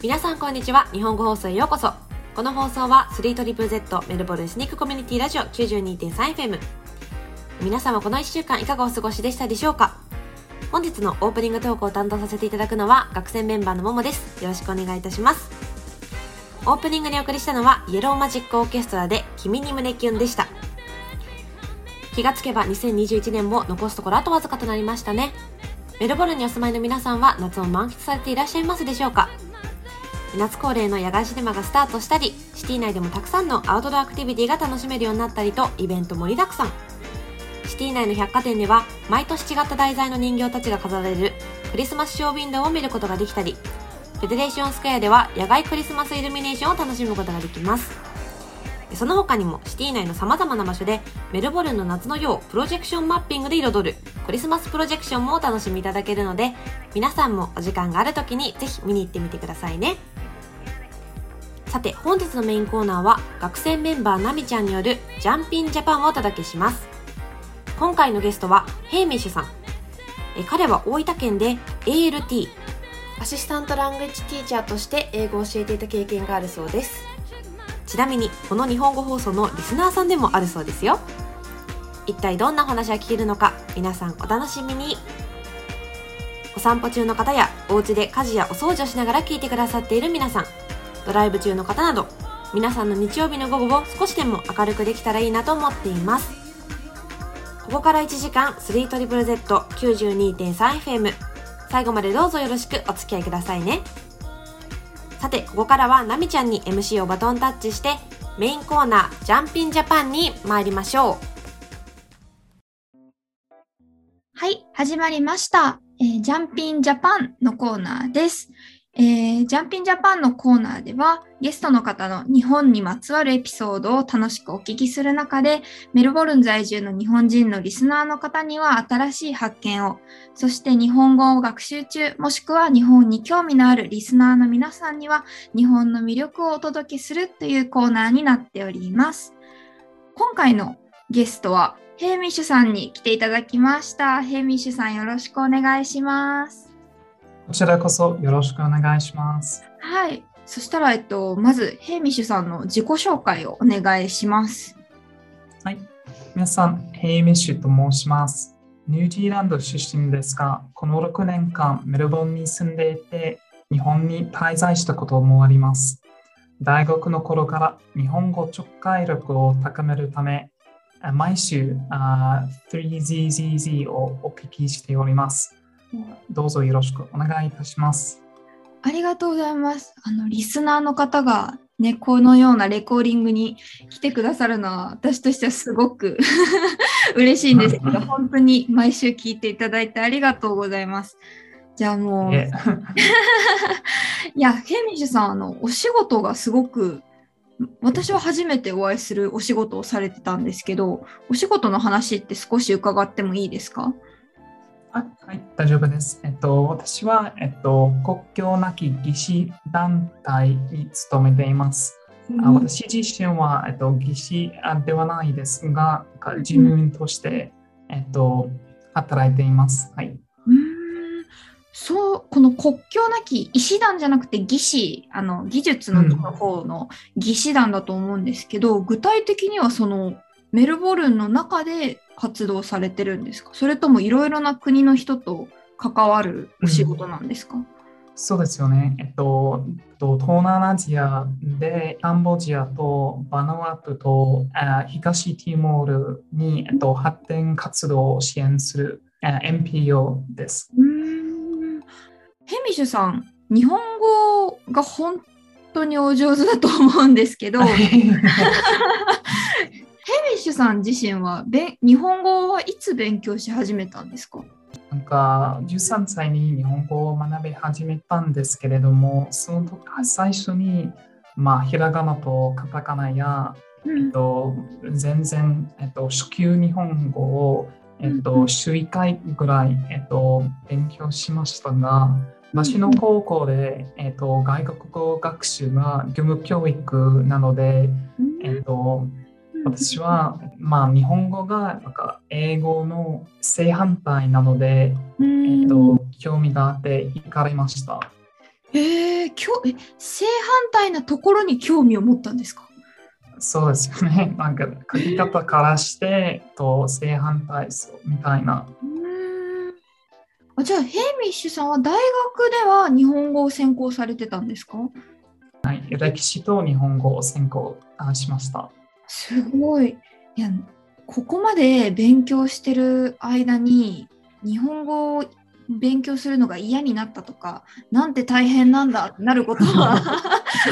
皆さんこんにちは。日本語放送へようこそ。この放送は 3ZZZ メルボルンスニックコミュニティラジオ 92.3FM 皆様この1週間いかがお過ごしでしたでしょうか？本日のオープニングトークを担当させていただくのは学生メンバーのももです。よろしくお願いいたします。オープニングにお送りしたのはイエローマジックオーケストラで君に胸キュンでした。気がつけば2021年も残すところあとわずかとなりましたね。メルボルンにお住まいの皆さんは夏を満喫されていらっしゃいますでしょうか？夏恒例の野外シネマがスタートしたり、シティ内でもたくさんのアウトドアアクティビティが楽しめるようになったりと、イベント盛りだくさん。シティ内の百貨店では、毎年違った題材の人形たちが飾られるクリスマスショーウィンドウを見ることができたり、フェデレーションスクエアでは野外クリスマスイルミネーションを楽しむことができます。その他にもシティ内の様々な場所でメルボルンの夏の夜をプロジェクションマッピングで彩るクリスマスプロジェクションもお楽しみいただけるので皆さんもお時間がある時にぜひ見に行ってみてくださいね。さて本日のメインコーナーは学生メンバーナミちゃんによるジャンピンジャパンをお届けします。今回のゲストはヘイミッシュさん。え彼は大分県で ALT アシスタントラングエッジティーチャーとして英語を教えていた経験があるそうです。ちなみにこの日本語放送のリスナーさんでもあるそうですよ。一体どんな話が聞けるのか皆さんお楽しみに。お散歩中の方やお家で家事やお掃除をしながら聞いてくださっている皆さんドライブ中の方など皆さんの日曜日の午後を少しでも明るくできたらいいなと思っています。ここから1時間 3ZZ92.3FM 最後までどうぞよろしくお付き合いくださいね。さてここからはナミちゃんに MC をバトンタッチしてメインコーナージャンピンジャパンに参りましょう。はい始まりました、えー、ジャンピンジャパンのコーナーです。えー、ジャンピンジャパンのコーナーではゲストの方の日本にまつわるエピソードを楽しくお聞きする中でメルボルン在住の日本人のリスナーの方には新しい発見をそして日本語を学習中もしくは日本に興味のあるリスナーの皆さんには日本の魅力をお届けするというコーナーになっております。今回のゲストはヘイミッシュさんに来ていただきましたヘイミッシュさんよろしくお願いしますこちらこそよろしくお願いします。はい。そしたら、えっと、まず、ヘイミッシュさんの自己紹介をお願いします。はい。皆さん、ヘイミッシュと申します。ニュージーランド出身ですが、この6年間、メルボルンに住んでいて、日本に滞在したこともあります。大学の頃から日本語直解力を高めるため、毎週 3ZZZ をお聞きしております。どうぞよろしくお願いいたします。ありがとうございます。あのリスナーの方がね、このようなレコーディングに来てくださるのは私としてはすごく 嬉しいんですけど、本当に毎週聞いていただいてありがとうございます。じゃあもう、い や、ヘミッシュさん、あのお仕事がすごく私は初めてお会いするお仕事をされてたんですけど、お仕事の話って少し伺ってもいいですか？はい、大丈夫です。えっと、私は、えっと、国境なき技師団体に勤めています。うん、私自身は、えっと、技師ではないですが、事務員として、うん、えっと、働いています。はい。うんそう、この国境なき医師団じゃなくて技師、あの技術の方の技師団だと思うんですけど、具体的にはそのメルボルンの中で活動されてるんですか？それともいろいろな国の人と関わるお仕事なんですか、うん、そうですよね。えっと、東南アジアでカンボジアとバナワトと東ティモールに、えっと、発展活動を支援する NPO です。うんヘミシュさん、日本語が本当にお上手だと思うんですけど、ヘミッシュさん自身は日本語はいつ勉強し始めたんですか？なんか13歳に日本語を学び始めたんですけれども、その時最初に、まあ、ひらがなとカタカナや、うん、えっと、全然、えっと、初級日本語を、えっと、週1回ぐらい、えっと、勉強しましたが、私の高校で、えっと、外国語学習が義務教育なので、えっと、私は、まあ、日本語がなんか英語の正反対なので、えっと、興味があって行かれました。ええー、きょえ正反対なところに興味を持ったんですか？そうですよね。なんか書き方からしてと正反対そうみたいな。うんあじゃあヘイミッシュさんは大学では日本語を専攻されてたんですか？はい、歴史と日本語を専攻あしました。すごい。いやここまで勉強してる間に日本語を勉強するのが嫌になったとかなんて大変なんだってなることは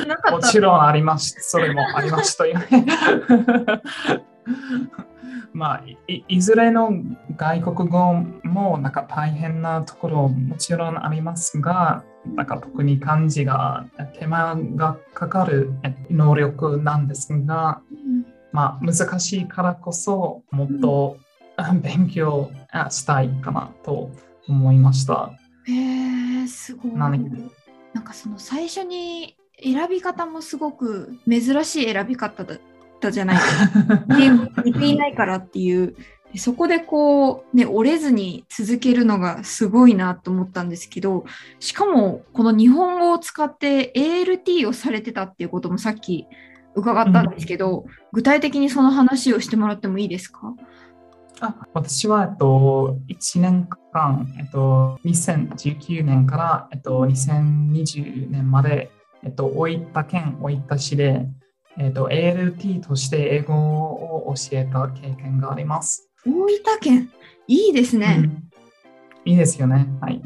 なかったもちろんありました。それもありましたよね。まあい、いずれの外国語もなんか大変なところもちろんありますが、なんか特に漢字が手間がかかる能力なんですが、うんまあ、難しいからこそもっと勉強したいかなと思いました。へえすごい。何？なんかその最初に選び方もすごく珍しい選び方ったじゃないか。ゲーム似ていないからっていう。そこでこう、ね、折れずに続けるのがすごいなと思ったんですけど、しかもこの日本語を使って ALT をされてたっていうこともさっき伺ったんですけど、具体的にその話をしてもらってもいいですか？あ私は、えっと、1年間、えっと、2019年から、えっと、2020年まで、えっと、大分県大分市で、えっと、ALT として英語を教えた経験があります。大分県、いいですね。うんいいですよね。はい。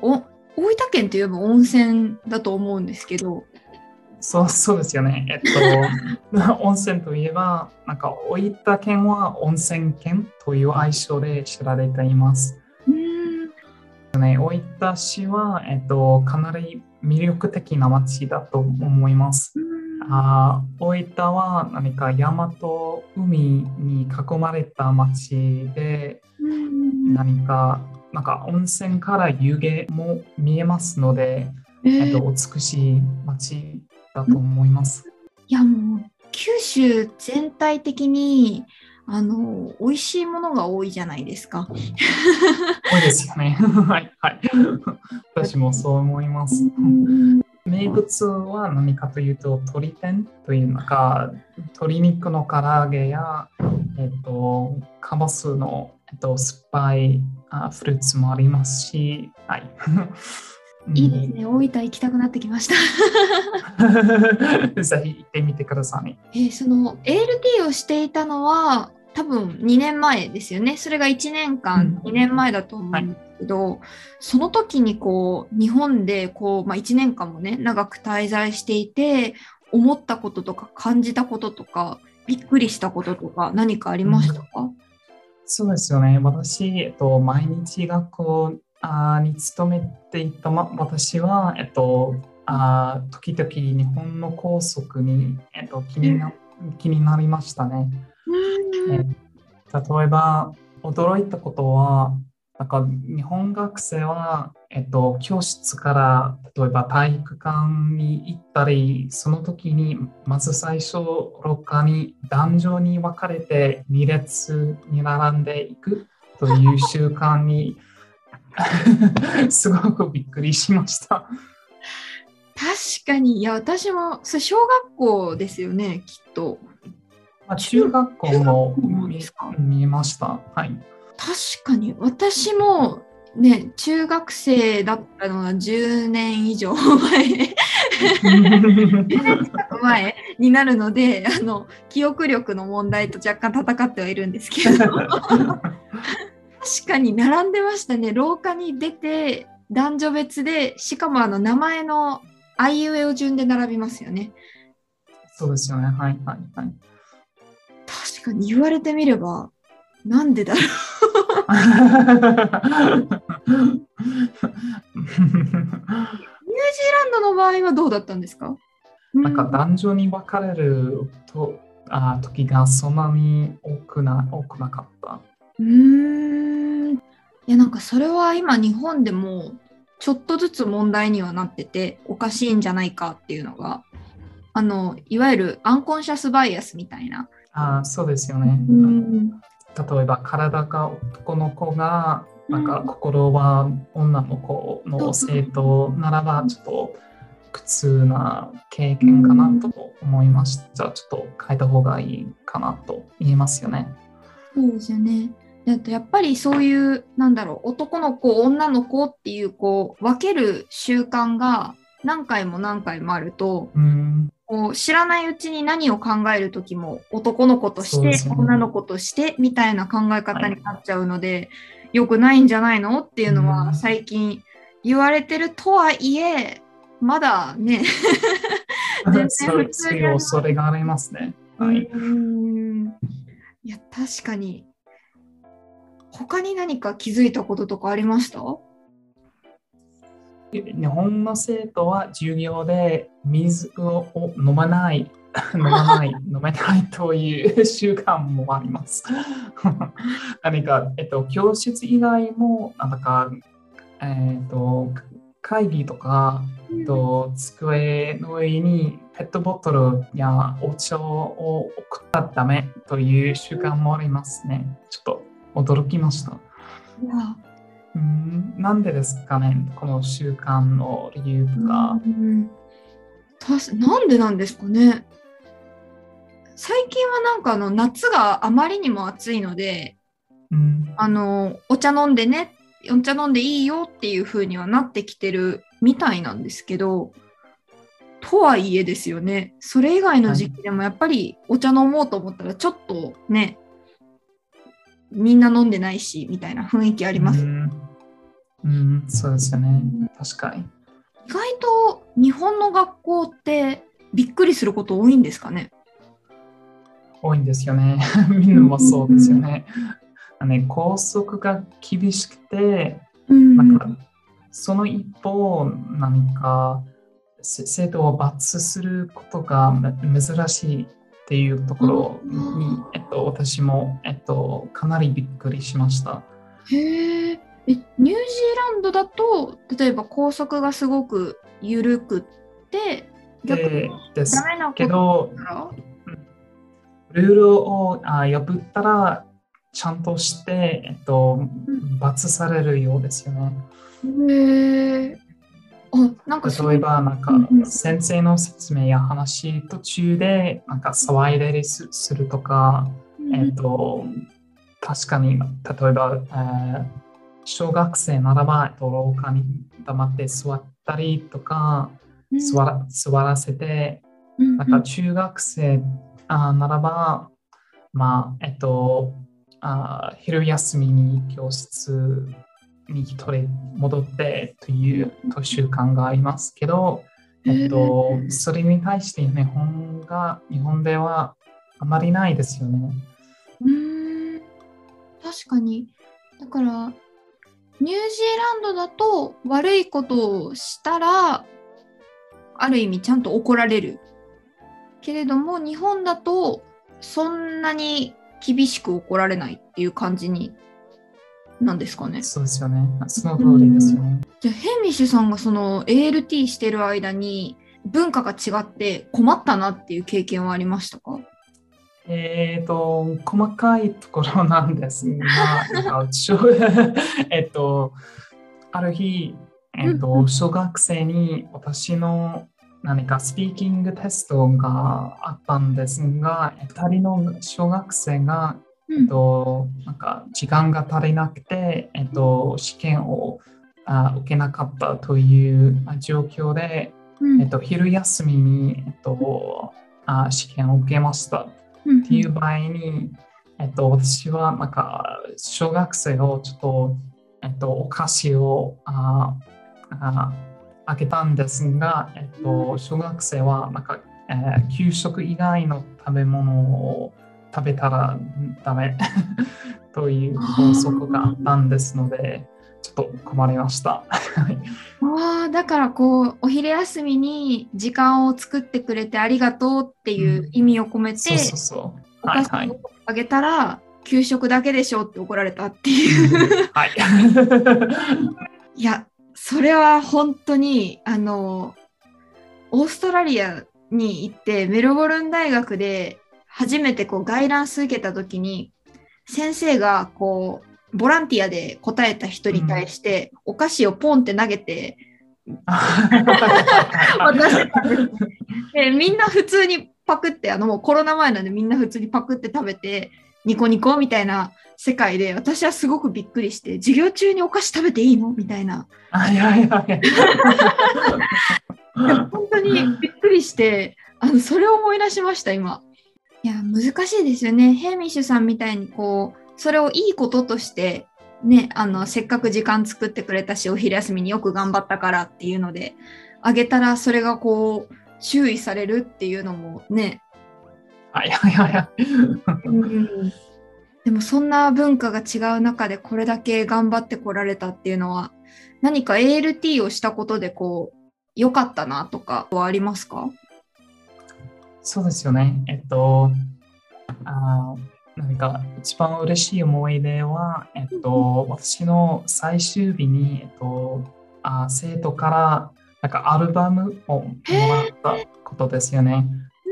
お大分県といえば温泉だと思うんですけど、そうそうですよね。えっと、温泉といえば、なんか大分県は温泉県という愛称で知られています。うーんね、大分市は、えっと、かなり魅力的な街だと思います。あー大分は何か山と海に囲まれた街で、うん何かなんか温泉から湯気も見えますので、ええっと、ー美しい街だと思います。いやもう九州全体的にあの美味しいものが多いじゃないですか。多いですよね。はい、はい。私もそう思います。名物は何かというと、鶏天というなんか、鶏肉の唐揚げや、えっと、カボスの、えっと、酸っぱいあフルーツもありますし、はい。いいですね。大分行きたくなってきました。う んぜひ行ってみてください。えーその ALT をしていたのは多分2年前ですよね。それが1年間、うん2年前だと思うんですけど、その時にこう日本でこう、まあ、1年間もね長く滞在していて思ったこととか感じたこととかびっくりしたこととか何かありましたか、そうですよね。私、えっと、毎日学校あに勤めていた、ま、私は、えっと、あ時々日本の高速に、えっと、気にな気になりましたね。うんえ例えば、驚いたことは、なんか日本学生は、えっと、教室から例えば体育館に行ったり、その時にまず最初、廊下に男女に分かれて2列に並んでいくという習慣に すごくびっくりしました。確かにいや私もそれ小学校ですよねきっと。まあ、中学校も見ました。はい。確かに私もね中学生だったのは10年以上前前になるのであの記憶力の問題と若干戦ってはいるんですけど確かに並んでましたね廊下に出て男女別でしかもあの名前のあいうえお順で並びますよねそうですよね。はいはいはい。確かに言われてみればなんでだろう？ニュージーランドの場合はどうだったんですか？なんか男女に分かれるとあ時がそんなに多くな多くなかった。うーんいやなんかそれは今日本でもちょっとずつ問題にはなってておかしいんじゃないかっていうのがあのいわゆるアンコンシャスバイアスみたいな。あそうですよね。うん例えば体が男の子がなんか心は女の子の生徒ならばちょっと苦痛な経験かなと思いました。ちょっと変えた方がいいかなと言えますよね。そうですよね。やっぱりそういうなんだろう男の子女の子っていうこう分ける習慣が何回も何回もあると、うん、こう知らないうちに何を考える時も男の子として、ね、女の子としてみたいな考え方になっちゃうので、はい、よくないんじゃないの？っていうのは最近言われてるとはいえ、まだね全然普通に恐れがありますね。はい、うん。いや確かに。他に何か気づいたこととかありました？日本の生徒は授業で水を飲まない、飲まない、飲めないという習慣もあります。何か、えっと、教室以外も、なんか、えっと、会議とか、えっと、机の上にペットボトルやお茶を送ったらダメという習慣もありますね。ちょっと驚きました。うん。なんでですかね、この習慣の理由とか。うん。なんでなんですかね？最近はなんかあの夏があまりにも暑いので、うん、あのお茶飲んでね、お茶飲んでいいよっていう風にはなってきてるみたいなんですけど、とはいえですよね、それ以外の時期でもやっぱりお茶飲もうと思ったらちょっとね、みんな飲んでないしみたいな雰囲気あります。うんうん、そうですよね。確かに。意外と日本の学校ってびっくりすること多いんですかね？多いんですよね。みんなもそうですよね。あね校則が厳しくて、なんかその一方、何か生徒を罰することが珍しいっていうところに、えっと、私も、えっと、かなりびっくりしました。へえ。えニュージーランドだと例えば校則がすごく緩くって逆にダメなことルールをあ破ったらちゃんとして、えっと、罰されるようですよね。へえ。あなんか例えば、なんか、先生の説明や話途中で、なんか騒いだりするとか、えっと、確かに、例えば、えー小学生ならば、廊下に黙って座ったりとか、座ら座らせて、なんか中学生あならば、まあ、えっと、あ昼休みに教室に一人戻ってという習慣がありますけど、えっと、それに対して日本が、日本ではあまりないですよね。うん。確かに。だから、ニュージーランドだと悪いことをしたらある意味ちゃんと怒られるけれども日本だとそんなに厳しく怒られないっていう感じになんですかね。そうですよね。その通りですよね。じゃあヘンミッシュさんがその ALT してる間に文化が違って困ったなっていう経験はありましたか？えっ、ー、と、細かいところなんですが、えっと、ある日、えっと、小学生に私の何かスピーキングテストがあったんですが、2人の小学生が、えっと、なんか時間が足りなくて、えっと、試験をあ受けなかったという状況で、えっと、昼休みに、えっと、あ試験を受けました。っていう場合に、えっと、私はなんか小学生をちょっと、えっと、お菓子をあああげたんですが、えっと、小学生はなんか、えー、給食以外の食べ物を食べたらダメ という法則があったんですので、ちょっと困りました。あだからこうお昼休みに時間を作ってくれてありがとうっていう意味を込めて、お菓子をあげたら、給食だけでしょって怒られたっていう。はい、いやそれは本当にあのオーストラリアに行ってメルボルン大学で初めてこうガイダンス受けた時に先生がこうボランティアで答えた人に対して、お菓子をポンって投げて 渡してたんです。でみんな普通にパクって、あのもうコロナ前なんでみんな普通にパクって食べて、ニコニコみたいな世界で、私はすごくびっくりして、授業中にお菓子食べていいの？みたいな。あいやいやいや。本当にびっくりして、あのそれを思い出しました、今。いや、難しいですよね。ヘイミッシュさんみたいに、こう、それをいいこととして、ね、あの、せっかく時間作ってくれたし、お昼休みによく頑張ったからっていうので、あげたら、それがこう、注意されるっていうのもね、あいやい。やいでもそんな文化が違う中でこれだけ頑張ってこられたっていうのは何か ALT をしたことでこう良かったなとかはありますか？そうですよね。えっと、あー何か一番嬉しい思い出は、えっと、私の最終日に、えっと、あー生徒からなんかアルバムをもらったことですよね。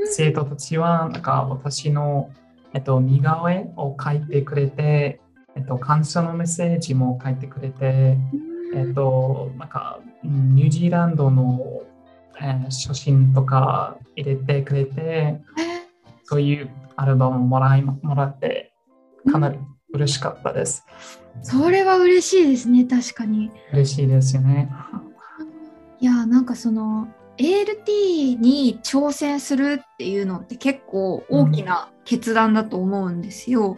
生徒たちはなんか私の、えっと、似顔絵を描いてくれて、えっと、感謝のメッセージも書いてくれて、えっと、なんか、うんニュージーランドの、えー写真とか入れてくれて、そういうアルバムをもらいもらって、かなり嬉しかったです。それは嬉しいですね確かに嬉しいですよね。いやなんかその ALT に挑戦するっていうのって結構大きな決断だと思うんですよ。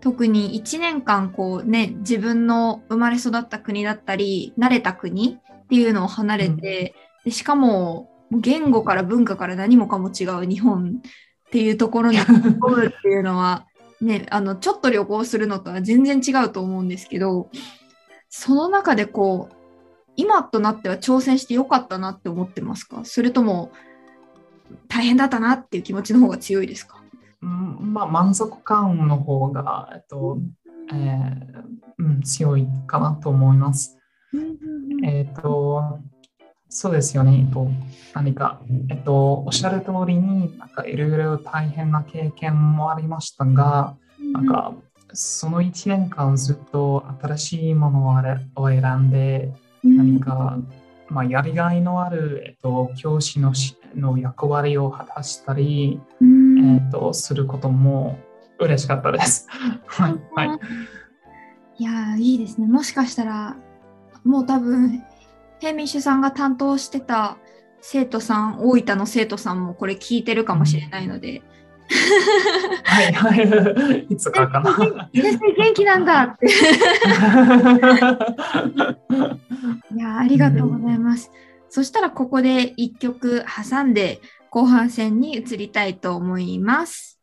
特に1年間こうね自分の生まれ育った国だったり慣れた国っていうのを離れて、でしかも言語から文化から何もかも違う日本っていうところに飛ぶっていうのは ねあのちょっと旅行するのとは全然違うと思うんですけどその中でこう今となっては挑戦してよかったなって思ってますか？それとも大変だったなっていう気持ちの方が強いですか？うんまあ、満足感の方が、えっとえーうん、強いかなと思います。えっと、そうですよね。えっと、何か、えっと、おっしゃる通りに、なんかいろいろ大変な経験もありましたが、なんか、その1年間ずっと新しいものをあれを選んで、何か、まあ、やりがいのある、えっと、教師のしの役割を果たしたり、うんえっと、することも嬉しかったです。はい。はい。いやーいいですねもしかしたらもう多分ヘイミッシュさんが担当してた生徒さん大分の生徒さんもこれ聞いてるかもしれないので、はい。はい。いつかかな。先生元気なんだって いやーありがとうございます。そしたらここで一曲挟んで後半戦に移りたいと思います。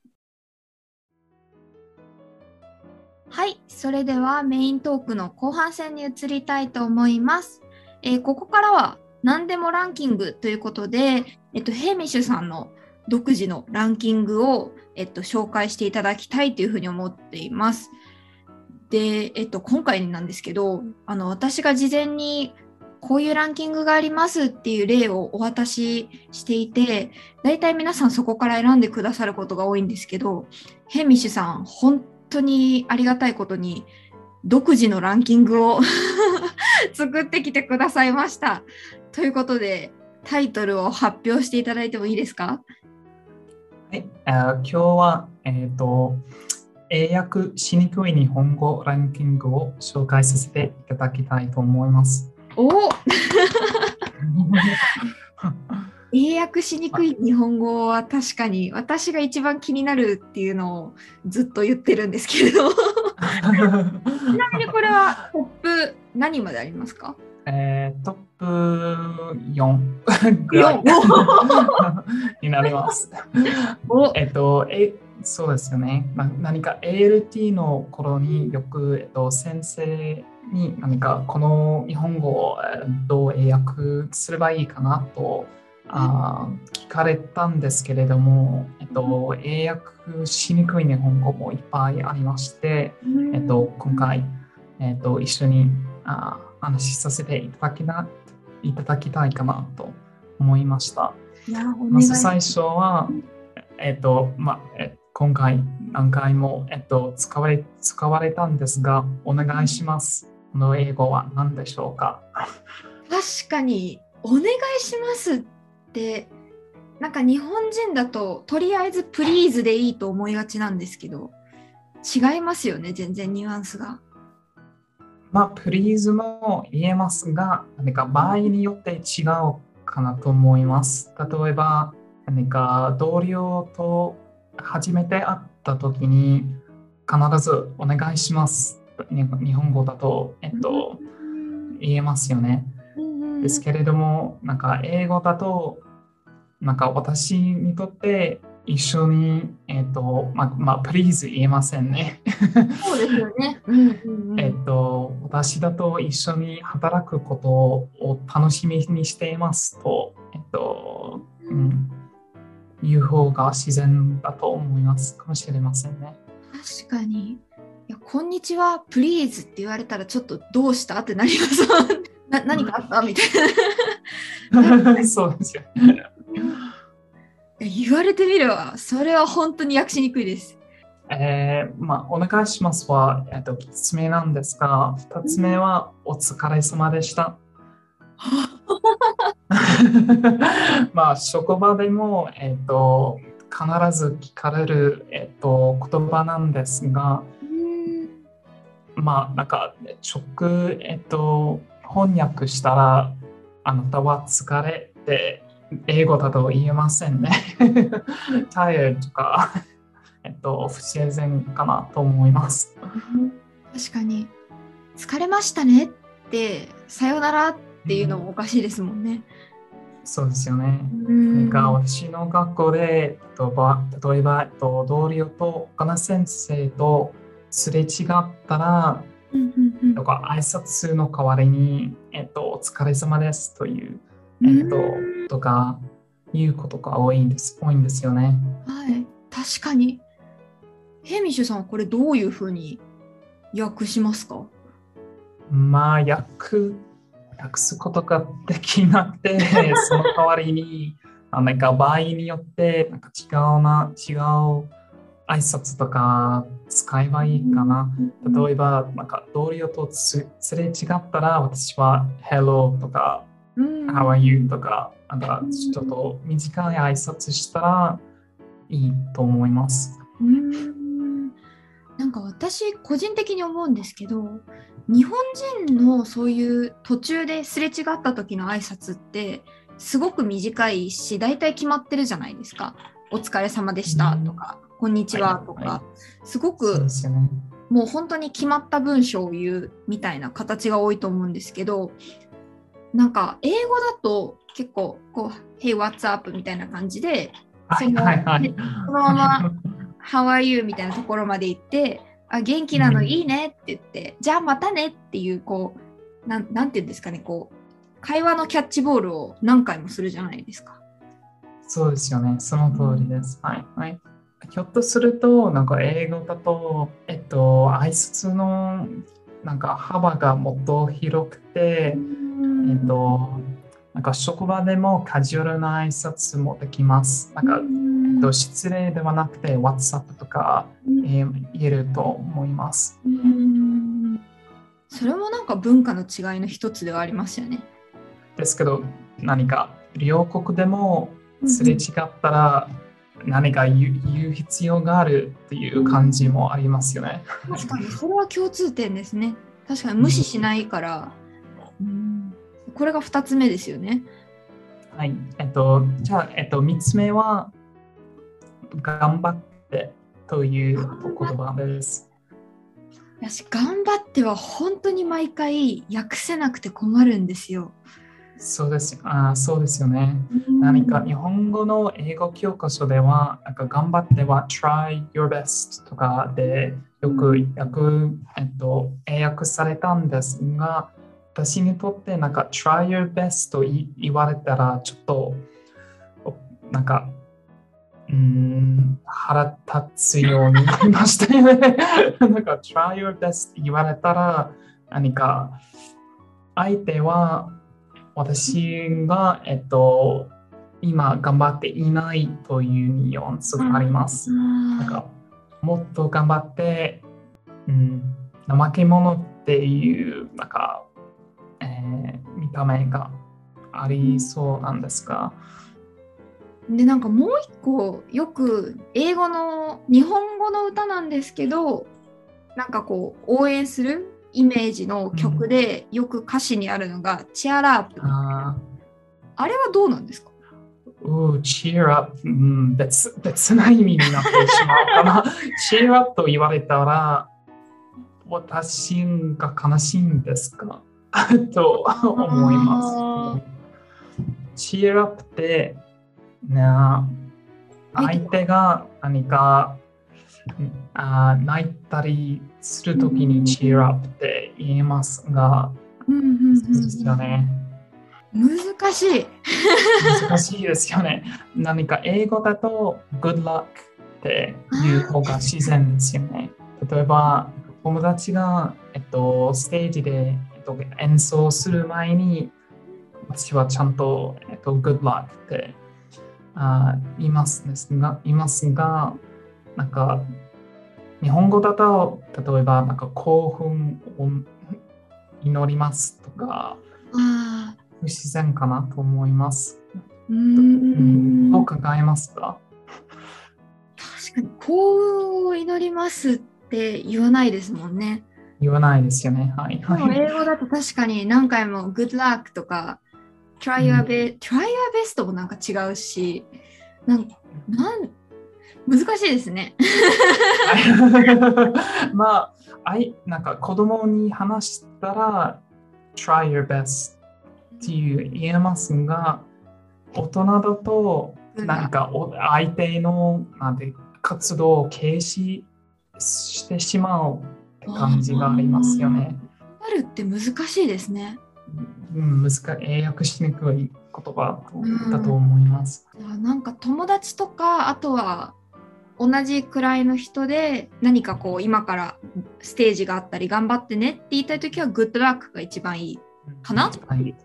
はい、それではメイントークの後半戦に移りたいと思います。えーここからは何でもランキングということで、えっと、ヘイミッシュさんの独自のランキングを、えっと、紹介していただきたいというふうに思っています。で、えっと、今回なんですけど、あの、私が事前にこういうランキングがありますっていう例をお渡ししていて、大体皆さんそこから選んでくださることが多いんですけど、ヘミッシュさん、本当にありがたいことに、独自のランキングを 作ってきてくださいました。ということで、タイトルを発表していただいてもいいですか？はい、えー今日は、えっ、と、英訳しにくい日本語ランキングを紹介させていただきたいと思います。お 英訳しにくい日本語は確かに私が一番気になるっていうのをずっと言ってるんですけど。ちなみにこれはトップ何までありますか？えートップ4ぐらいになります。お。えっと、えそうですよね。な何か ALT の頃によく、えっと、先生に何かこの日本語をえーどう英訳すればいいかなとあー聞かれたんですけれども、えっと、英訳しにくい日本語もいっぱいありまして、えっと、今回、えっと、一緒にあー話しさせていただきないただきたいかなと思いました。まいず最初は、えっと、まあ、え今回何回も、えっと、使われ使われたんですが、お願いします。この英語は何でしょうか？確かに「お願いします」ってなんか日本人だととりあえず「プリーズ」でいいと思いがちなんですけど違いますよね全然ニュアンスが。まあ、プリーズも言えますが、何か場合によって違うかなと思います。例えば、何か同僚と初めて会った時に必ずお願いします。に日本語だと、えっと、言えますよね。ですけれども、なんか英語だと、なんか私にとって一緒に、えっと、まあ、まあ、プリーズ言えませんね。そうですよね。うんうんうんえっと、私だと一緒に働くことを楽しみにしていますと、えっと、うん、言う方が自然だと思いますかもしれませんね。確かに。いや、こんにちは、プリーズって言われたら、ちょっとどうしたってなります。な 何かあった？みたいな。そうですよ。言われてみれば、それは本当に訳しにくいです。えーまあ、お願いしますは、えっと、1つ目なんですが、2つ目はお疲れ様でした。まあ、職場でも、えっと、必ず聞かれる、えっと、言葉なんですが、まあ、なんか、直、えっと、翻訳したら、あなたは疲れて、英語だと言えませんね。tired とか、えっと、不自然かなと思います。確かに、疲れましたねって、さよならっていうのもおかしいですもんね。そうですよね。うんなんか私の学校で、えっとば例えば、えっと、同僚と他の先生とすれ違ったら、うんうんうんとか挨拶の代わりに、えっと、お疲れ様ですという、えっと、とか、いうことが多いんです多いんですよね。はい、確かに。ヘミッシュさんはこれどういうふうに訳しますか？まあ、訳、訳すことができなくて、その代わりに、あなんか場合によって、なんか違うな、違う挨拶とか使えばいいかな。例えば、なんか同僚とすすれ違ったら、私は Hello とかうん How are you とか、なんかちょっと短い挨拶したらいいと思います。うんなんか私個人的に思うんですけど日本人のそういう途中ですれ違った時の挨拶ってすごく短いし大体決まってるじゃないですか。お疲れ様でしたとか、こんにちはとか、はいはすごく。もう本当に決まった文章を言うみたいな形が多いと思うんですけどなんか英語だと結構こう「Hey, what's up?」みたいな感じではいはいはい。そのまま How are you? みたいなところまで行ってあ元気なの？いいねって言って、じゃあまたねっていうこうなんなんていうんですかねこう会話のキャッチボールを何回もするじゃないですか。そうですよね。その通りです。はい。はい。ひょっとすると、なんか英語だと、えっと、挨拶のなんか幅がもっと広くて、えっと、なんか職場でもカジュアルな挨拶もできます。なんか、えっと、失礼ではなくて、WhatsApp とか、えー言えると思います。うんそれもなんか文化の違いの一つではありますよね。ですけど、何か両国でもすれ違ったら、何か言う言う必要があるっていう感じもありますよね。確かにそれは共通点ですね。確かに無視しないから、うんこれが2つ目ですよね。はい。えっと、じゃあ、えっと、3つ目は、頑張ってという言葉です。私頑張っては本当に毎回訳せなくて困るんですよ。そうですあーそうですよね。何か日本語の英語教科書では、なんか頑張っては try your best とかでよく訳,、えっと、英訳されたんですが、私にとってなんか try your best と言言われたらちょっとおなんかうーん腹立つようになりましたよね。なんか try your best 言われたら何か相手は私が、えっと、今頑張っていないというニュアンスがあります。なんかもっと頑張って、うん、怠け者っていうなんか、えー見た目がありそうなんですが、でなんかもう一個よく英語の日本語の歌なんですけどなんかこう応援するイメージの曲でよく歌詞にあるのが「チアラープ」ああれはどうなんですか？ーうー cheer up、うん、別別な意味になってしまうかな。cheer up と言われたら、私が悲しいんですかと思います。cheer up って、ね、相手が何かあー泣いたりするときに cheer up って言いますが。難しい。難しいですよね。何か英語だと good luck っていう方が自然ですよね。例えば友達が、えっと、ステージで、と、演奏する前に私はちゃんと、えっと、good luck ってあ言いますですが言いますがなんか日本語だと例えばなんか興奮を祈りますとか不自然かなと思います。うん、どう考えますか？確かに 幸運を祈りますって言わないですもんね。言わないですよね。はい。英語だと確かに何回も good luck とか try your best、try your best もなんか違うし、なんなん難しいですね。まあ、あいなんか子供に話したら try your best っていう言えますが、大人だと何かお相手のなんて活動を軽視してしまうって感じがありますよね。あるって難しいですね。うん、難しい英訳しにくい言葉うんだと思います。あなんか友達とかあとは同じくらいの人で何かこう今からステージがあったり頑張ってねって言いたい時はグッドラックが一番いい。かなはい。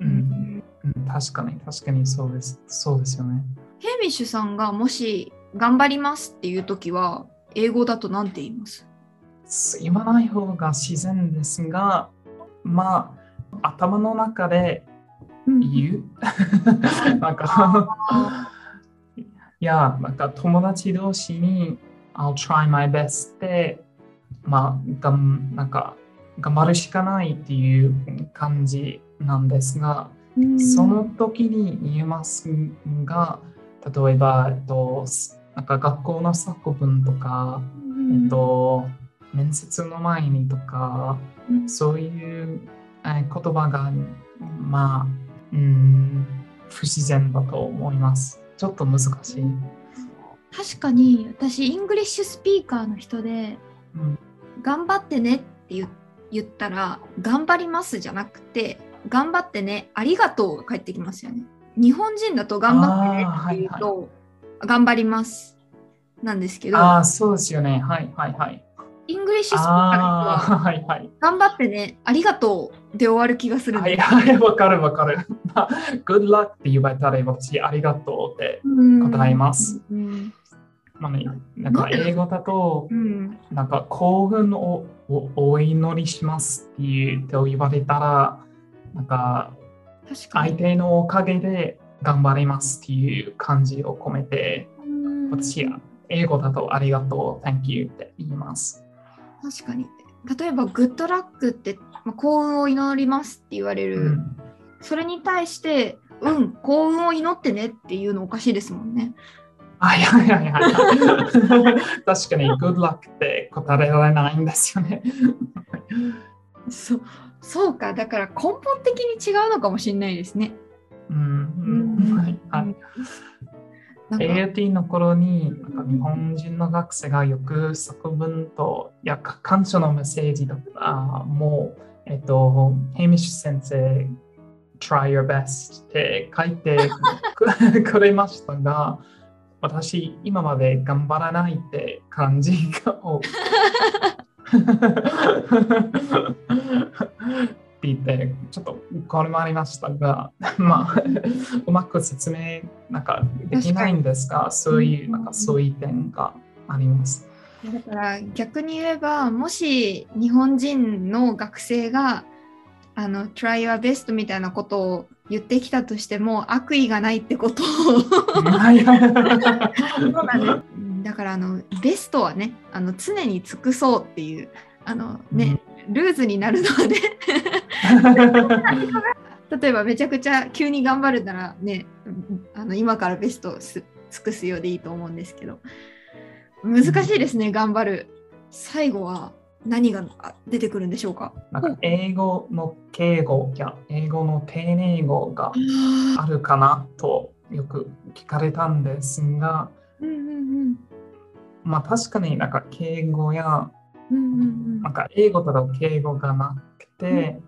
うん、うん、確かに、確かにそうです。そうですよね。ヘイミッシュさんがもし頑張りますっていう時は英語だと何て言います？言わない方が自然ですが、まあ、頭の中で言う？なんか、いや、なんか友達同士に I'll try my best って、まあ、がんなんか頑張るしかないっていう感じなんですが、その時に言えますが、例えば、えっと、なんか学校の作文とか、えっと、面接の前にとか、そういうえー言葉が、まあ、うん、不自然だと思います。ちょっと難しい。確かに私 English speaker の人でうん、頑張ってねって言言ったら頑張りますじゃなくて頑張ってねありがとうが返ってきますよね日本人だと頑張ってねって言うと、頑張りますなんですけどああ、そうですよね。はいはいはい。 English speaker の人ははいはい。頑張ってねありがとうで終わる気がするんはいはい、わかるわかる。まあ Good luck って言われたら私、ありがとうって答えます。うんまあね、なんか英語だと、うんなんか幸運をおお祈りしますっていうと言われたら、なんか相手のおかげで頑張りますっていう感じを込めて、うん私、英語だとありがとう、Thank you って言います。確かに。例えばグッドラックって、まあ、幸運を祈りますって言われる、うん。それに対してうん幸運を祈ってねっていうのおかしいですもんね。はいはいはいはい。確かに Good luck って答えられないんですよね。そそうか。だから根本的に違うのかもしれないですね。うんうん。はいはい AUT の頃になんか日本人の学生がよく作文とや感謝のメッセージだったもう、えっと、ヘイミッシュ先生 try your best って書いてくくれましたが私今まで頑張らないって感じが多いていて、ちょっとこれもありましたが、まあ、うまく説明なんかできないんですが、そういう、なんかそういう点があります。だから逆に言えば、もし日本人の学生があの try your best みたいなことを言ってきたとしても悪意がないってことを。そうなんだからあのベストはねあの常に尽くそうっていうあのね、うん、ルーズになるのはね 例えばめちゃくちゃ急に頑張るならねあの今からベストを尽くすようでいいと思うんですけど。難しいですね、うん、頑張る。最後は何が出てくるんでしょうか？なんか英語の敬語や英語の丁寧語があるかなとよく聞かれたんですが、うんうんうん、まあ確かになんか敬語や、なんか英語だと敬語がなくて、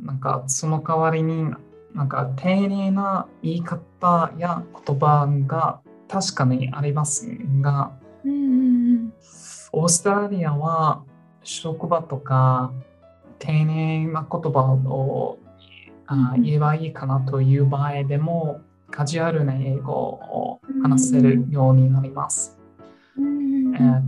うん、なんかその代わりになんか丁寧な言い方や言葉が確かにありますが、うんうんうん、オーストラリアは職場とか丁寧な言葉をあ言えばいいかなという場合でもカジュアルな英語を話せるようになります。えー、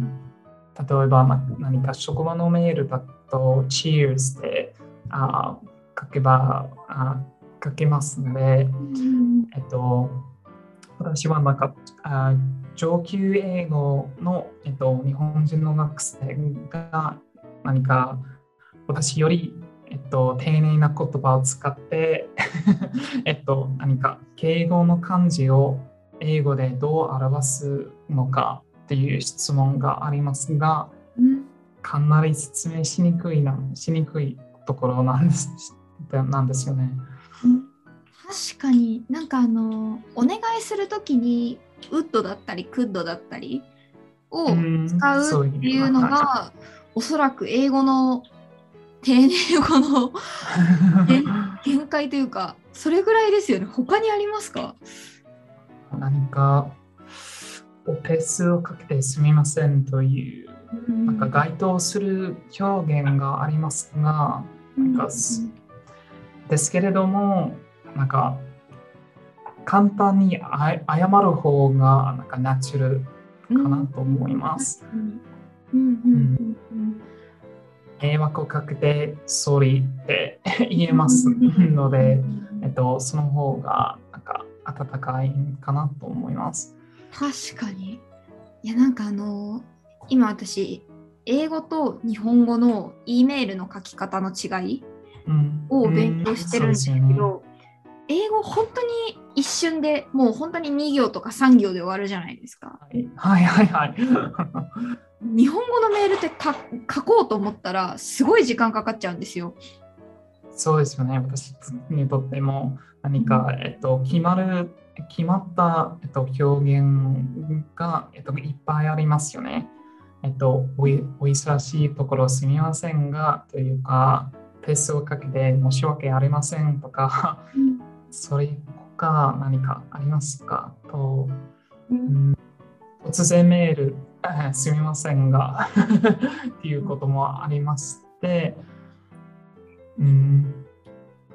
例えば、まあ、何か職場のメールだと Cheers であ書けばあ書けますので、えっと、私はなんかあ上級英語の、えっと、日本人の学生が何か私より、えっと、丁寧な言葉を使って えっと、何か敬語の漢字を英語でどう表すのかっていう質問がありますが、かなり説明しにくいな、しにくいところなんですなんですよね。確かになんかあのお願いするときにウッドだったりクッドだったりを使うっていうのが、おそらく英語の丁寧語の 限界というかそれぐらいですよね。他にありますか？何かお手数をかけてすみませんという、うん、なんか該当する表現がありますが、なんか、ですけれどもなんか簡単に謝る方がなんかナチュラルかなと思います。うん。迷惑をかけて、ソリって言えますので、えっと、その方がなん。か温かいかなと思います。確かに。いや、なんかあの、今私、英語と日本語の E メールの書き方の違いを勉強してるんですけど、うんうん英語本当に一瞬でもう本当に2行とか3行で終わるじゃないですか。はいはいはい。日本語のメールって書こうと思ったらすごい時間かかっちゃうんですよ。そうですよね。私にとっても何か、えっと、決まる、決まった、えっと、表現が、えっと、いっぱいありますよね。えっと、お忙しいところすみませんが、というか、ペースをかけて申し訳ありませんとか、うん、それ他何かありますか？と、うん、突然メール すみませんが っていうこともありまして、うん、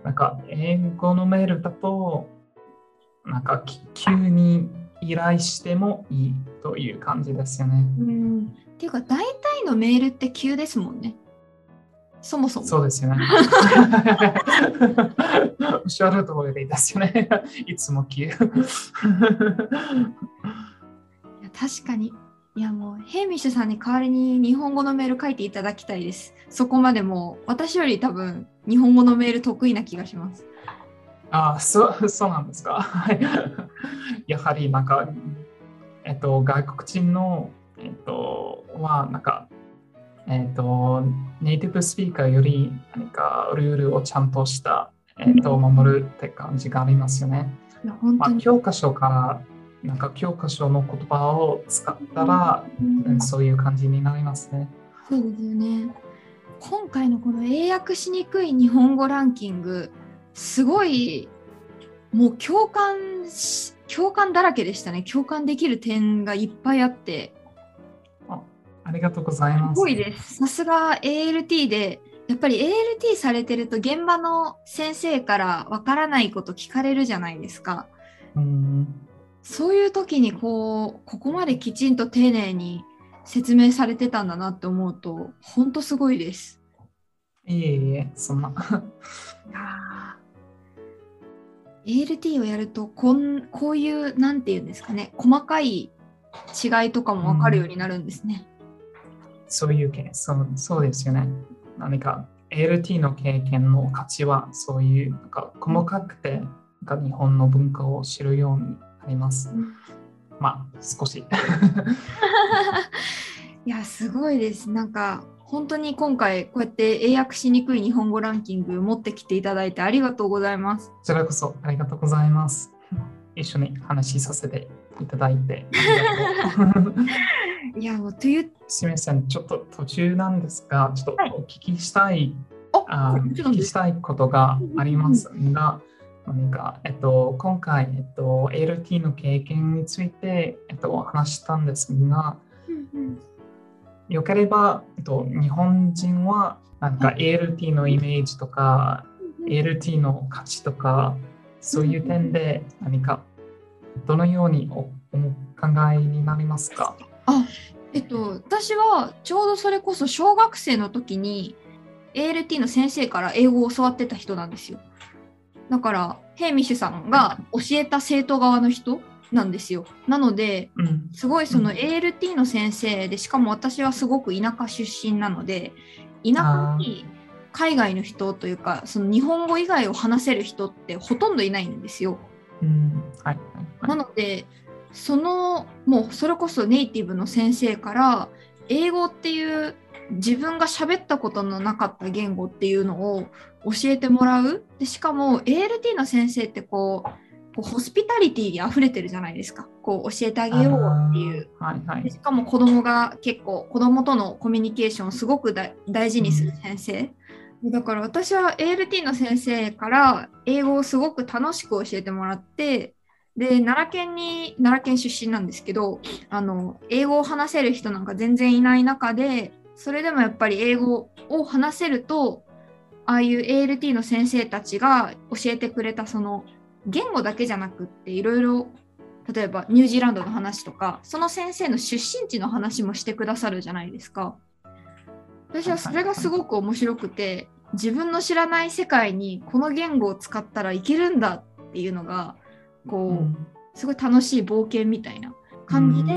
なんか英語のメールだと、なんか急に依頼してもいいという感じですよね。うん、っていうか大体のメールって急ですもんね。そもそも。そうですよね。おっしゃる通りですよね。いつも急。確かに。いやもうヘイミッシュさんに代わりに日本語のメール書いていただきたいです。そこまでも私より多分日本語のメール得意な気がします。ああ、そう そうなんですか。やはりなんか、えっと、外国人の、えっと、はなんか、えっと、ネイティブスピーカーより何かルールをちゃんとした、えっと、守るって感じがありますよね。まあ、教科書からなんか教科書の言葉を使ったら、うん、そういう感じになりますね。そうですよね。今回のこの英訳しにくい日本語ランキング、すごいもう共感共感だらけでしたね。共感できる点がいっぱいあって。あありがとうございます。すごいです。さすが ALT でやっぱり ALT されてると現場の先生からわからないこと聞かれるじゃないですか。うんそういう時にこうここまできちんと丁寧に説明されてたんだなって思うと本当すごいです。いえいえ、そんな。ALT をやるとこんこういうなんていうんですかね細かい違いとかも分かるようになるんですね。そういうケースそうそうですよね。何か ALT の経験の価値はそういうなんか細かくてなんか日本の文化を知るようになります。まあ少し。いやすごいです。なんか本当に今回こうやって英訳しにくい日本語ランキング持ってきていただいてありがとうございます。こちらこそありがとうございます。一緒に話しさせていただいて。いやもうというすみません、ちょっと途中なんですが、ちょっはいとお聞きしたい、ああもちろんです聞きしたいことがありますが、何か、えっと、今回、えっと、ALT の経験について、えっと、話したんですが、よければ、えっと、日本人はなんか ALT のイメージとか、ALT の価値とか、そういう点で何か、どのようにおお考えになりますか？あえっと私はちょうどそれこそ小学生の時に ALT の先生から英語を教わってた人なんですよ。だからヘイミッシュさんが教えた生徒側の人なんですよ。なのでうん。すごいそのうん ALT の先生でしかも私はすごく田舎出身なので田舎に海外の人というかその日本語以外を話せる人ってほとんどいないんですよ。うん。はい。はいはないのでそのもうそれこそネイティブの先生から英語っていう自分が喋ったことのなかった言語っていうのを教えてもらうでしかも ALT の先生ってこうこうホスピタリティに溢れてるじゃないですか。こう教えてあげようっていう。はいはい。で。しかも子供が結構子供とのコミュニケーションをすごくだ大事にする先生、だから私は ALT の先生から英語をすごく楽しく教えてもらってで奈良県に奈良県出身なんですけどあの英語を話せる人なんか全然いない中でそれでもやっぱり英語を話せるとああいう ALT の先生たちが教えてくれたその言語だけじゃなくっていろいろ例えばニュージーランドの話とかその先生の出身地の話もしてくださるじゃないですか。私はそれがすごく面白くて自分の知らない世界にこの言語を使ったらいけるんだっていうのがこう、うんすごい楽しい冒険みたいな感じで。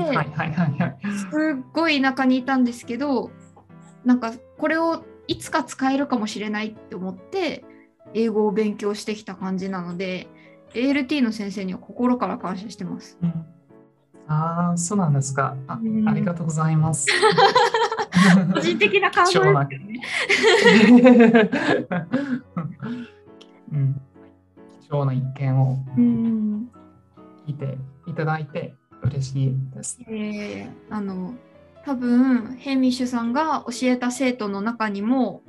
すっごい田舎にいたんですけどなんかこれをいつか使えるかもしれないって思って英語を勉強してきた感じなので ALT の先生には心から感謝してます。うんああ、そうなんですか。あうんありがとうございます。個人的な感想ですよね。うん貴重な意見を うん聞いていただいて嬉しいです。えーあの多分ヘイミッシュさんが教えた生徒の中にも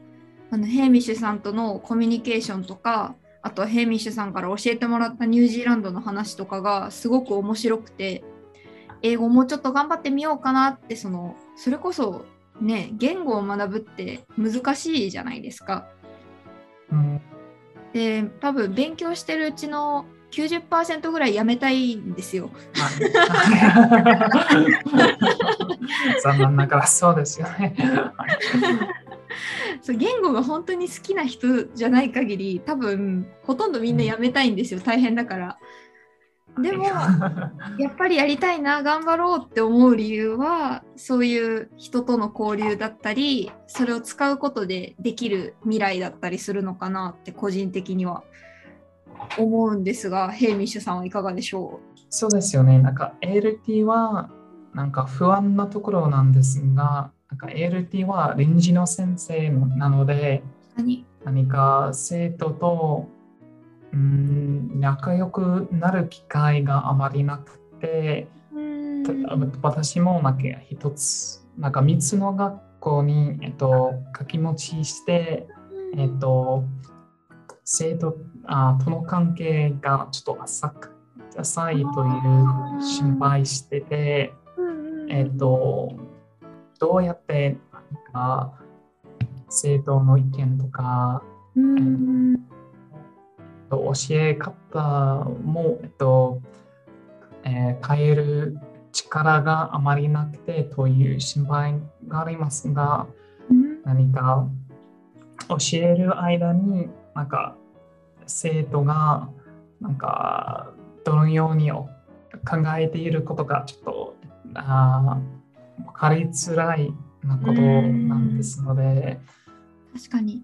あのヘイミッシュさんとのコミュニケーションとかあとはヘイミッシュさんから教えてもらったニュージーランドの話とかがすごく面白くて英語もうちょっと頑張ってみようかなってそのそれこそね言語を学ぶって難しいじゃないですか。うんで多分勉強してるうちの90%ぐらいやめたいんですよ。はい 残念ながらそうですよね。は いそう言語が本当に好きな人じゃない限り多分ほとんどみんなやめたいんですよ、大変だから。でも やっぱりやりたいな頑張ろうって思う理由はそういう人との交流だったりそれを使うことでできる未来だったりするのかなって個人的には思うんですがヘイミッシュさんはいかがでしょそうですよね。なんか ALT はなんか不安なところなんですが、なんか ALT は臨時の先生なので、う何何か生徒とうん仲良くなる機会があまりなくて、た私もなんか一つ、なんか三つの学校に、えっと、掛け持ちして、えっと、生徒あとの関係がちょっと浅く浅いという心配してて、えっと、どうやってなんか生徒の意見とか、うん。教え方も、えっとえー変える力があまりなくてという心配がありますが、うん。何か教える間に、なんか生徒が、なんかどのように考えていることがちょっとあー分かりづらいなことなんですので、確かに。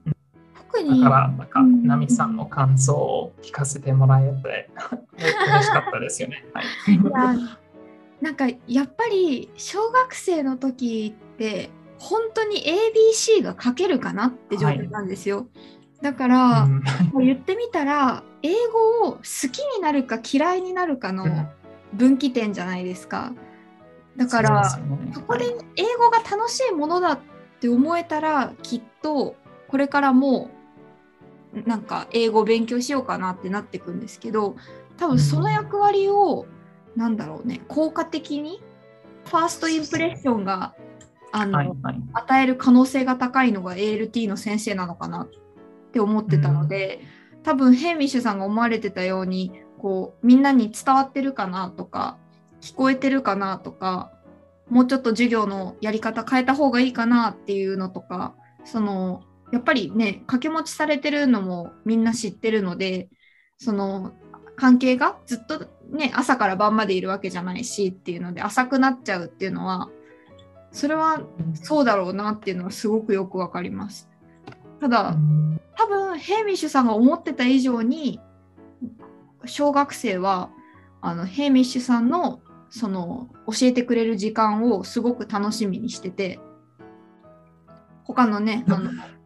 特にだから、なんか、うんナミさんの感想を聞かせてもらえて、嬉しかったですよね。はい。いやなんかやっぱり小学生の時って本当に ABC が書けるかなって状態なんですよ。だから、うんもう言ってみたら英語を好きになるか嫌いになるかのうん分岐点じゃないですか。だからそね。そこで英語が楽しいものだって思えたらきっとこれからもうなんか英語を勉強しようかなってなっていくんですけど多分その役割をなんだろうね効果的にファーストインプレッションがあの、はいはい。与える可能性が高いのが ALT の先生なのかなって思ってたので、多分ヘイミッシュさんが思われてたようにこうみんなに伝わってるかなとか聞こえてるかなとかもうちょっと授業のやり方変えた方がいいかなっていうのとかそのやっぱりね掛け持ちされてるのもみんな知ってるのでその関係がずっとね朝から晩までいるわけじゃないしっていうので浅くなっちゃうっていうのはそれはそうだろうなっていうのはすごくよくわかります。ただ、多分ヘイミッシュさんが思ってた以上に小学生はあのヘイミッシュさんのその教えてくれる時間をすごく楽しみにしてて他のねあのうん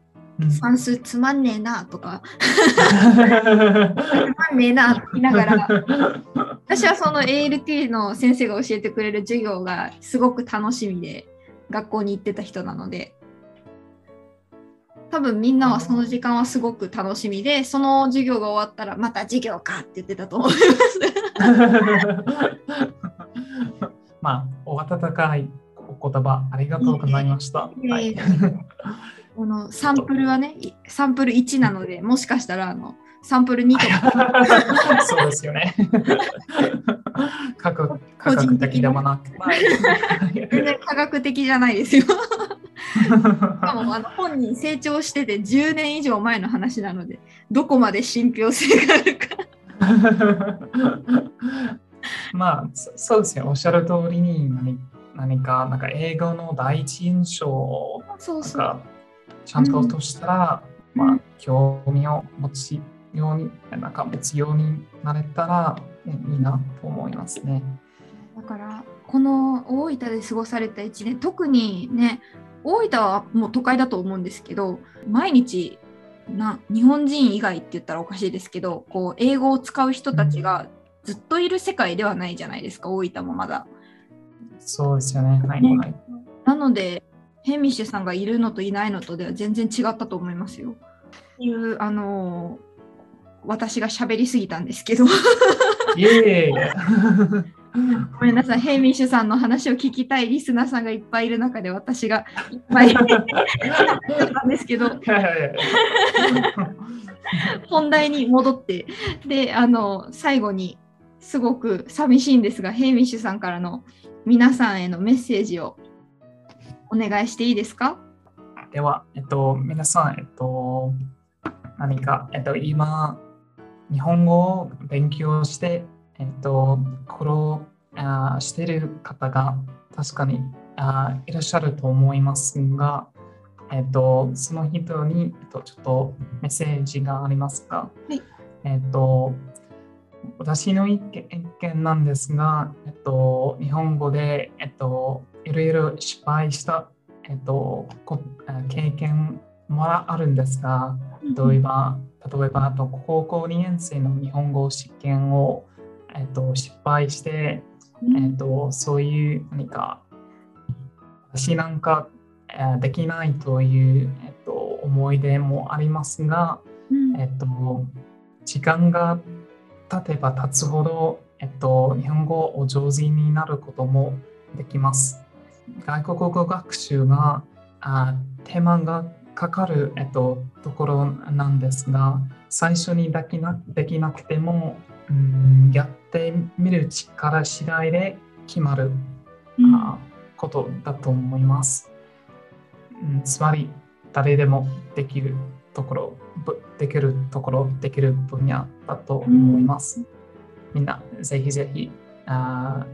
算数つまんねえなとかつまんねえなって言いながら私はその ALT の先生が教えてくれる授業がすごく楽しみで学校に行ってた人なので多分みんなはその時間はすごく楽しみでその授業が終わったらまた授業かって言ってたと思います。まあ、お温かいお言葉ありがとうございました。このサンプルはねいサンプル1なのでもしかしたらあのサンプル2とか そうですよね。科学科学的でもなく。はい全然科学的じゃないですよ。しかもあの本人成長してて10年以上前の話なのでどこまで信憑性があるか。まあ、そそうですよ。おっしゃる通りに何何か、なんか英語の第一印象をそうそう。なんかちゃんととしたら、うんまあ、興味を持ちように、なんか持つようになれたら、ねいいなと思いますね。だからこの大分で過ごされた1年特にね大分はもう都会だと思うんですけど毎日な日本人以外って言ったらおかしいですけどこう英語を使う人たちがずっといる世界ではないじゃないですか大分もまだ。そうですよね。はい、ねはい。なのでヘミッシュさんがいるのといないのとでは全然違ったと思いますよ。いうあのー私が喋りすぎたんですけどいえいえ。ごめんなさい、ヘイミッシュさんの話を聞きたいリスナーさんがいっぱいいる中で私がいっぱい 喋ったんですけど、本題に戻って、で、あの、最後にすごく寂しいんですが、ヘイミッシュさんからの皆さんへのメッセージをお願いしていいですか？では、えっと、皆さん、えっと、何か、えっと、今、日本語を勉強して、えっと、苦労あーしている方が確かにあーいらっしゃると思いますが、えっと、その人に、えっと、ちょっとメッセージがありますが、はい。えっと、私の意見なんですが、えっと、日本語で、えっと、いろいろ失敗した、えっと、経験もあるんですが、例えば、例えばあと高校2年生の日本語試験を、えっと、失敗して、えっと、そういう何か、私なんか、えーできないという、えっと、思い出もありますが、うん。えっと、時間が経てば経つほど、えっと、日本語を上手になることもできます。外国語学習があテーマがかかる、えっと、ところなんですが、最初にできなできなくても、うん、やってみる力次第で決まる、うん、あことだと思います。うん、つまり、誰でもできるところ、できるところ、できる分野だと思います。うん、みんな、ぜひぜひ、あ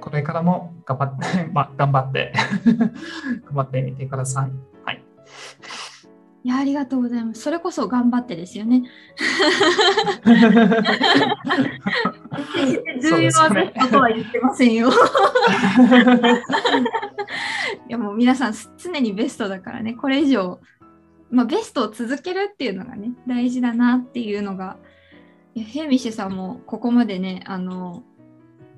これからも頑張って、まあ、頑張って 頑張ってみてください。はい。いや、ありがとうございます。それこそ頑張ってですよね。重要はベストとは言ってませんよ。いやもう皆さん常にベストだからね、これ以上、まあ、ベストを続けるっていうのがね、大事だなっていうのが、いやミッシュさんもここまでね、あの、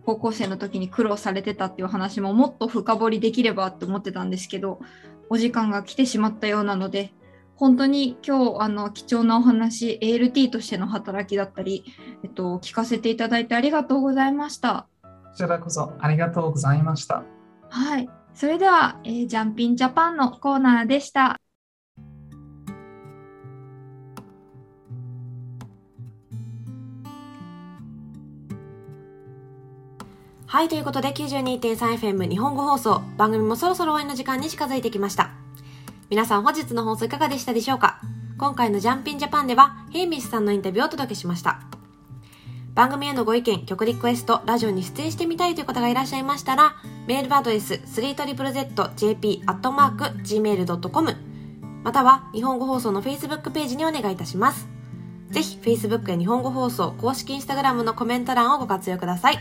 高校生の時に苦労されてたっていう話ももっと深掘りできればって思ってたんですけど、お時間が来てしまったようなので、本当に今日あの貴重なお話 ALT としての働きだったり、えっと、聞かせていただいてありがとうございました。こちらこそありがとうございました。はい、それでは、えー、ジャンピンジャパンのコーナーでした。はい、ということで 92.3FM 日本語放送、番組もそろそろ終わりの時間に近づいてきました。皆さん本日の放送いかがでしたでしょうか？今回のジャンピンジャパンでは、ヘイミスさんのインタビューをお届けしました。番組へのご意見、曲リクエスト、ラジオに出演してみたいという方がいらっしゃいましたら、メールアドレス 3ZZJP.gmail.com または日本語放送の Facebook ページにお願いいたします。ぜひ Facebook や日本語放送公式 Instagram のコメント欄をご活用ください。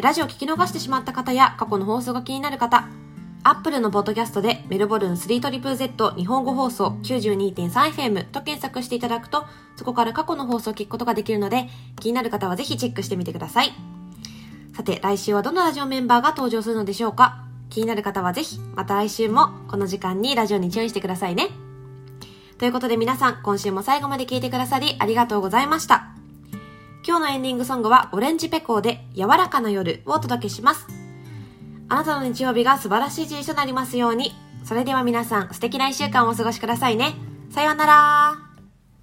ラジオ聞き逃してしまった方や過去の放送が気になる方、アップルのポッドキャストでメルボルン 3ZZZ 日本語放送 92.3FM と検索していただくと、そこから過去の放送を聞くことができるので、気になる方はぜひチェックしてみてください。さて、来週はどのラジオメンバーが登場するのでしょうか？気になる方はぜひ、また来週もこの時間にラジオに注意してくださいね。ということで皆さん、今週も最後まで聞いてくださりありがとうございました。今日のエンディングソングはオレンジペコーで柔らかな夜をお届けします。あなたの日曜日が素晴らしい一日となりますように。それでは皆さん、素敵な一週間をお過ごしくださいね。さようなら